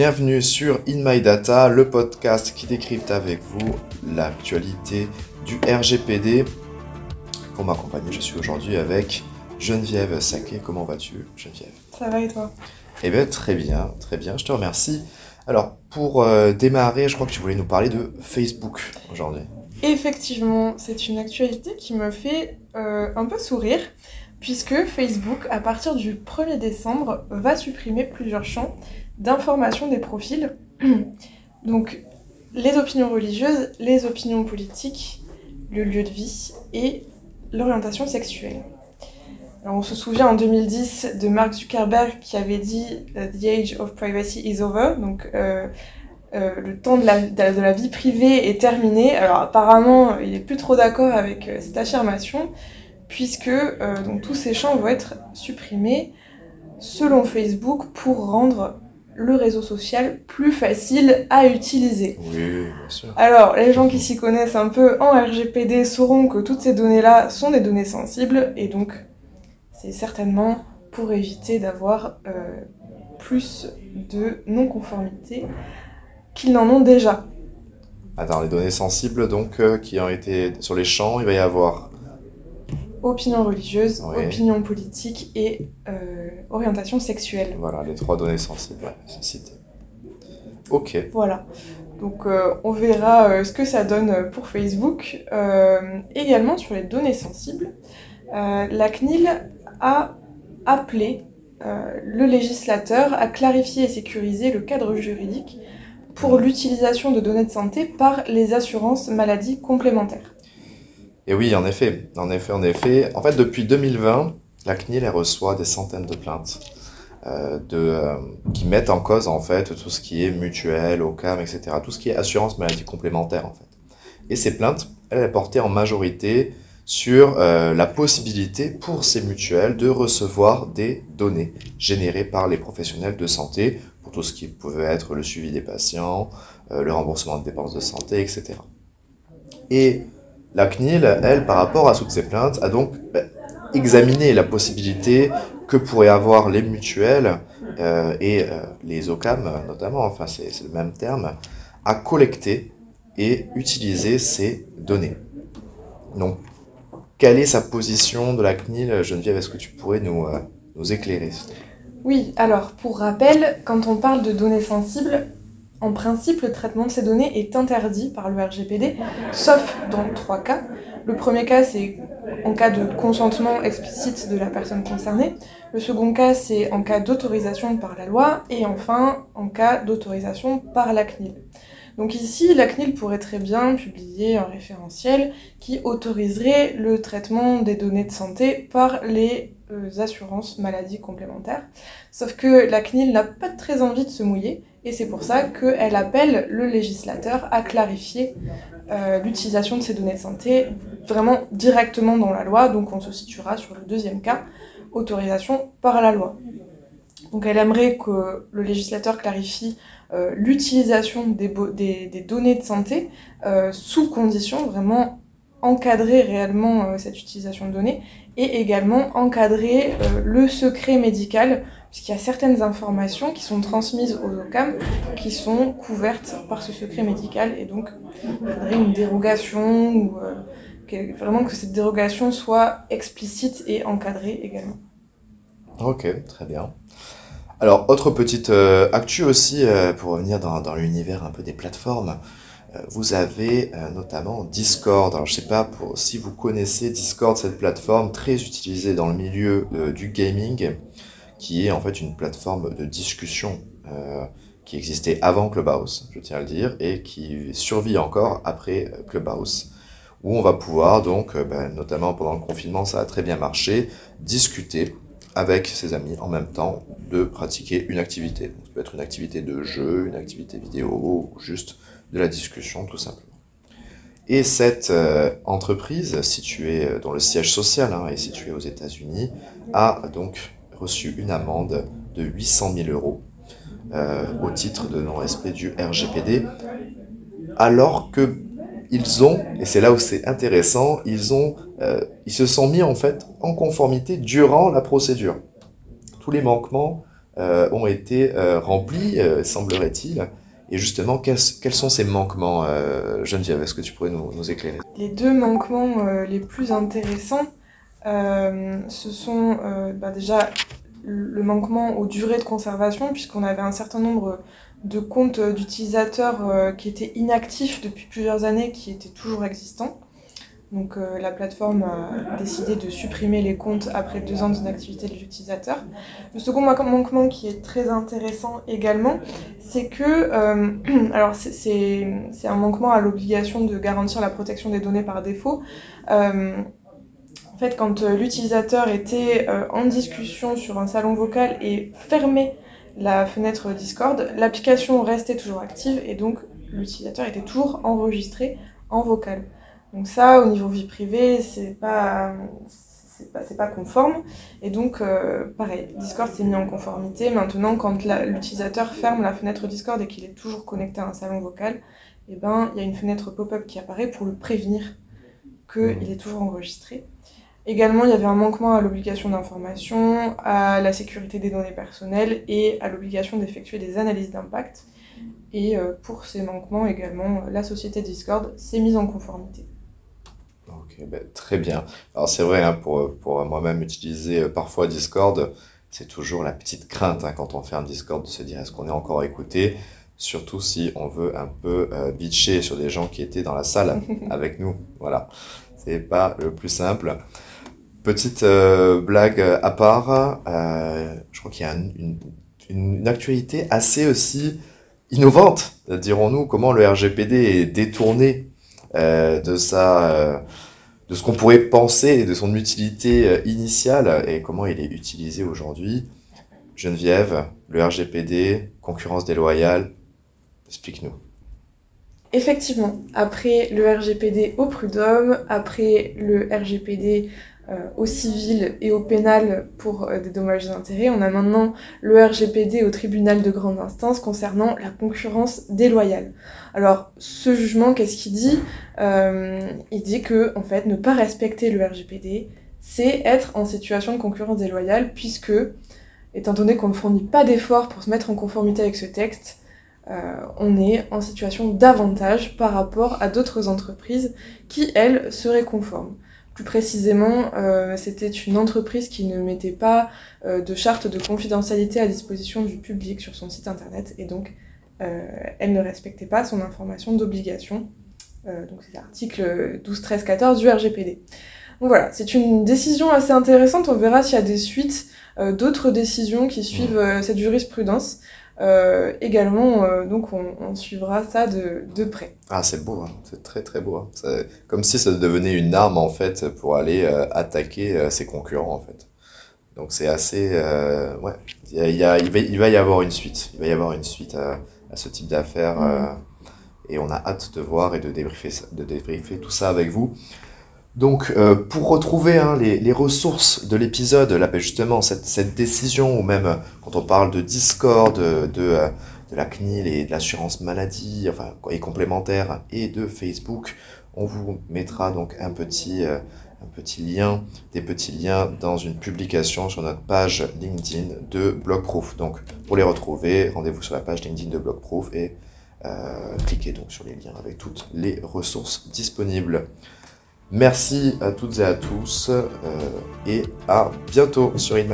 Bienvenue sur In My Data, le podcast qui décrypte avec vous l'actualité du RGPD. Pour m'accompagner, je suis aujourd'hui avec Geneviève Saquet. Comment vas-tu, Geneviève? Ça va et toi? Eh bien, très bien, très bien, je te remercie. Alors, pour euh, démarrer, je crois que tu voulais nous parler de Facebook aujourd'hui. Effectivement, c'est une actualité qui me fait euh, un peu sourire, puisque Facebook, à partir du 1er décembre, va supprimer plusieurs champs d'information des profils. Donc, les opinions religieuses, les opinions politiques, le lieu de vie et l'orientation sexuelle. Alors, on se souvient en 2010 de Mark Zuckerberg qui avait dit euh, The age of privacy is over, donc euh, euh, le temps de la, vie privée est terminé. Alors apparemment, il n'est plus trop d'accord avec cette affirmation, puisque donc, tous ces champs vont être supprimés selon Facebook pour rendre le réseau social plus facile à utiliser. Oui, bien sûr. Alors, les gens qui s'y connaissent un peu en RGPD sauront que toutes ces données-là sont des données sensibles, et donc c'est certainement pour éviter d'avoir euh, plus de non-conformité qu'ils n'en ont déjà. Attends, les données sensibles donc euh, qui ont été sur les champs, il va y avoir Opinion religieuse, opinion politique et euh, orientation sexuelle. voilà les trois données sensibles. Ok. Voilà. Donc euh, on verra euh, ce que ça donne pour Facebook. Également sur les données sensibles, la CNIL a appelé le législateur à clarifier et sécuriser le cadre juridique pour l'utilisation de données de santé par les assurances maladies complémentaires. Et oui, en effet, en effet, en effet. En fait, depuis 2020, la CNIL reçoit des centaines de plaintes euh, de, euh, qui mettent en cause en fait tout ce qui est mutuelle, OCAM, etc. Tout ce qui est assurance maladie complémentaire en fait. Et ces plaintes, elles, elles portaient en majorité sur euh, la possibilité pour ces mutuelles de recevoir des données générées par les professionnels de santé pour tout ce qui pouvait être le suivi des patients, euh, le remboursement de dépenses de santé, etc. Et la CNIL, elle, par rapport à toutes ces plaintes, a donc ben, examiné la possibilité que pourraient avoir les mutuelles euh, et euh, les OCAM notamment, enfin c'est le même terme, à collecter et utiliser ces données. Donc, quelle est sa position de la CNIL Geneviève, est-ce que tu pourrais nous, euh, nous éclairer Oui, alors pour rappel, quand on parle de données sensibles, en principe, le traitement de ces données est interdit par le RGPD, sauf dans trois cas. Le premier cas, c'est en cas de consentement explicite de la personne concernée. Le second cas, c'est en cas d'autorisation par la loi. Et enfin, en cas d'autorisation par la CNIL. Donc ici, la CNIL pourrait très bien publier un référentiel qui autoriserait le traitement des données de santé par les assurances maladies complémentaires. Sauf que la CNIL n'a pas très envie de se mouiller, et c'est pour ça qu'elle appelle le législateur à clarifier euh, l'utilisation de ces données de santé vraiment directement dans la loi, donc on se situera sur le deuxième cas, autorisation par la loi. Donc elle aimerait que le législateur clarifie euh, l'utilisation des, données de santé euh, sous condition, vraiment encadrer réellement euh, cette utilisation de données et également encadrer euh, le secret médical, puisqu'il y a certaines informations qui sont transmises aux OCAM qui sont couvertes par ce secret médical et donc il faudrait une dérogation ou euh, vraiment que cette dérogation soit explicite et encadrée également. Ok, très bien. Alors, autre petite actu aussi, pour revenir dans, dans l'univers un peu des plateformes, vous avez euh, notamment Discord. Alors, je sais pas pour, si vous connaissez Discord, cette plateforme très utilisée dans le milieu euh, du gaming, qui est en fait une plateforme de discussion euh, qui existait avant Clubhouse, je tiens à le dire, et qui survit encore après euh, Clubhouse, où on va pouvoir donc, euh, ben, notamment pendant le confinement, ça a très bien marché, discuter avec ses amis en même temps de pratiquer une activité. Donc, ça peut être une activité de jeu, une activité vidéo, ou juste de la discussion tout simplement. Et cette euh, entreprise, située, euh, dont le siège social hein, est situé aux États-Unis, a donc reçu une amende de 800 000 euros euh, au titre de non-respect du RGPD, alors que ils ont, et c'est là où c'est intéressant, ils ont, ils se sont mis en fait en conformité durant la procédure. Tous les manquements ont été remplis, semblerait-il. Et justement, quels, sont ces manquements, Geneviève? Est-ce que tu pourrais nous, éclairer? Les deux manquements les plus intéressants, ce sont bah, déjà le manquement aux durées de conservation, puisqu'on avait un certain nombre de comptes d'utilisateurs qui étaient inactifs depuis plusieurs années, qui étaient toujours existants. Donc euh, la plateforme a décidé de supprimer les comptes après deux ans d'inactivité de l'utilisateur. Le second manquement qui est très intéressant également, c'est que, euh, alors c'est un manquement à l'obligation de garantir la protection des données par défaut. Euh, en fait, quand l'utilisateur était en discussion sur un salon vocal et fermait la fenêtre Discord, l'application restait toujours active et donc l'utilisateur était toujours enregistré en vocal. Donc ça, au niveau vie privée, c'est pas c'est pas, pas, conforme. Et donc, euh, pareil, Discord s'est mis en conformité. Maintenant, quand l'utilisateur ferme la fenêtre Discord et qu'il est toujours connecté à un salon vocal, eh ben, il y a une fenêtre pop-up qui apparaît pour le prévenir qu'il mmh. est toujours enregistré. Également, il y avait un manquement à l'obligation d'information, à la sécurité des données personnelles et à l'obligation d'effectuer des analyses d'impact. Et euh, pour ces manquements également, la société Discord s'est mise en conformité. Ok, ben, très bien. Alors c'est vrai, hein, pour, pour moi-même utiliser euh, parfois Discord, c'est toujours la petite crainte hein, quand on fait un Discord de se dire est-ce qu'on est encore écouté? Surtout si on veut un peu euh, bitcher sur des gens qui étaient dans la salle avec nous. Voilà, c'est pas le plus simple. Petite euh, blague à part, je crois qu'il y a une, une, actualité assez aussi innovante, dirons-nous, comment le RGPD est détourné de sa de ce qu'on pourrait penser de son utilité euh, initiale et comment il est utilisé aujourd'hui. Geneviève, le RGPD, concurrence déloyale, explique-nous. Effectivement, après le RGPD au prud'homme, après le RGPD au civil et au pénal pour euh, des dommages et intérêts. On a maintenant le RGPD au tribunal de grande instance concernant la concurrence déloyale. Alors, ce jugement, qu'est-ce qu'il dit? Euh, Il dit que, en fait, ne pas respecter le RGPD, c'est être en situation de concurrence déloyale, puisque, étant donné qu'on ne fournit pas d'efforts pour se mettre en conformité avec ce texte, on est en situation d'avantage par rapport à d'autres entreprises qui, elles, seraient conformes. Plus précisément, euh, c'était une entreprise qui ne mettait pas euh, de charte de confidentialité à disposition du public sur son site internet et donc euh, elle ne respectait pas son information d'obligation. donc c'est l'article 12, 13, 14 du RGPD. Donc voilà, c'est une décision assez intéressante. On verra s'il y a des suites d'autres décisions qui suivent cette jurisprudence. Euh, également, euh, donc on, suivra ça de, de près. Ah, c'est beau, hein. c'est très très beau. Hein. Comme si ça devenait une arme en fait pour aller euh, attaquer ses concurrents en fait. Donc c'est assez, ouais, il, y a, il, va, il, va, y avoir une suite, il va y avoir une suite à, à ce type d'affaires et on a hâte de voir et de débriefer, de débriefer tout ça avec vous. Donc, euh, pour retrouver hein, les, ressources de l'épisode, là, ben, justement, cette, décision, ou même euh, quand on parle de Discord, de, euh, de, la CNIL et de l'assurance maladie, enfin, et complémentaire, et de Facebook, on vous mettra donc un petit, lien, des petits liens dans une publication sur notre page LinkedIn de Blockproof. Donc, pour les retrouver, rendez-vous sur la page LinkedIn de Blockproof et cliquez donc sur les liens avec toutes les ressources disponibles. Merci à toutes et à tous euh, et à bientôt sur In.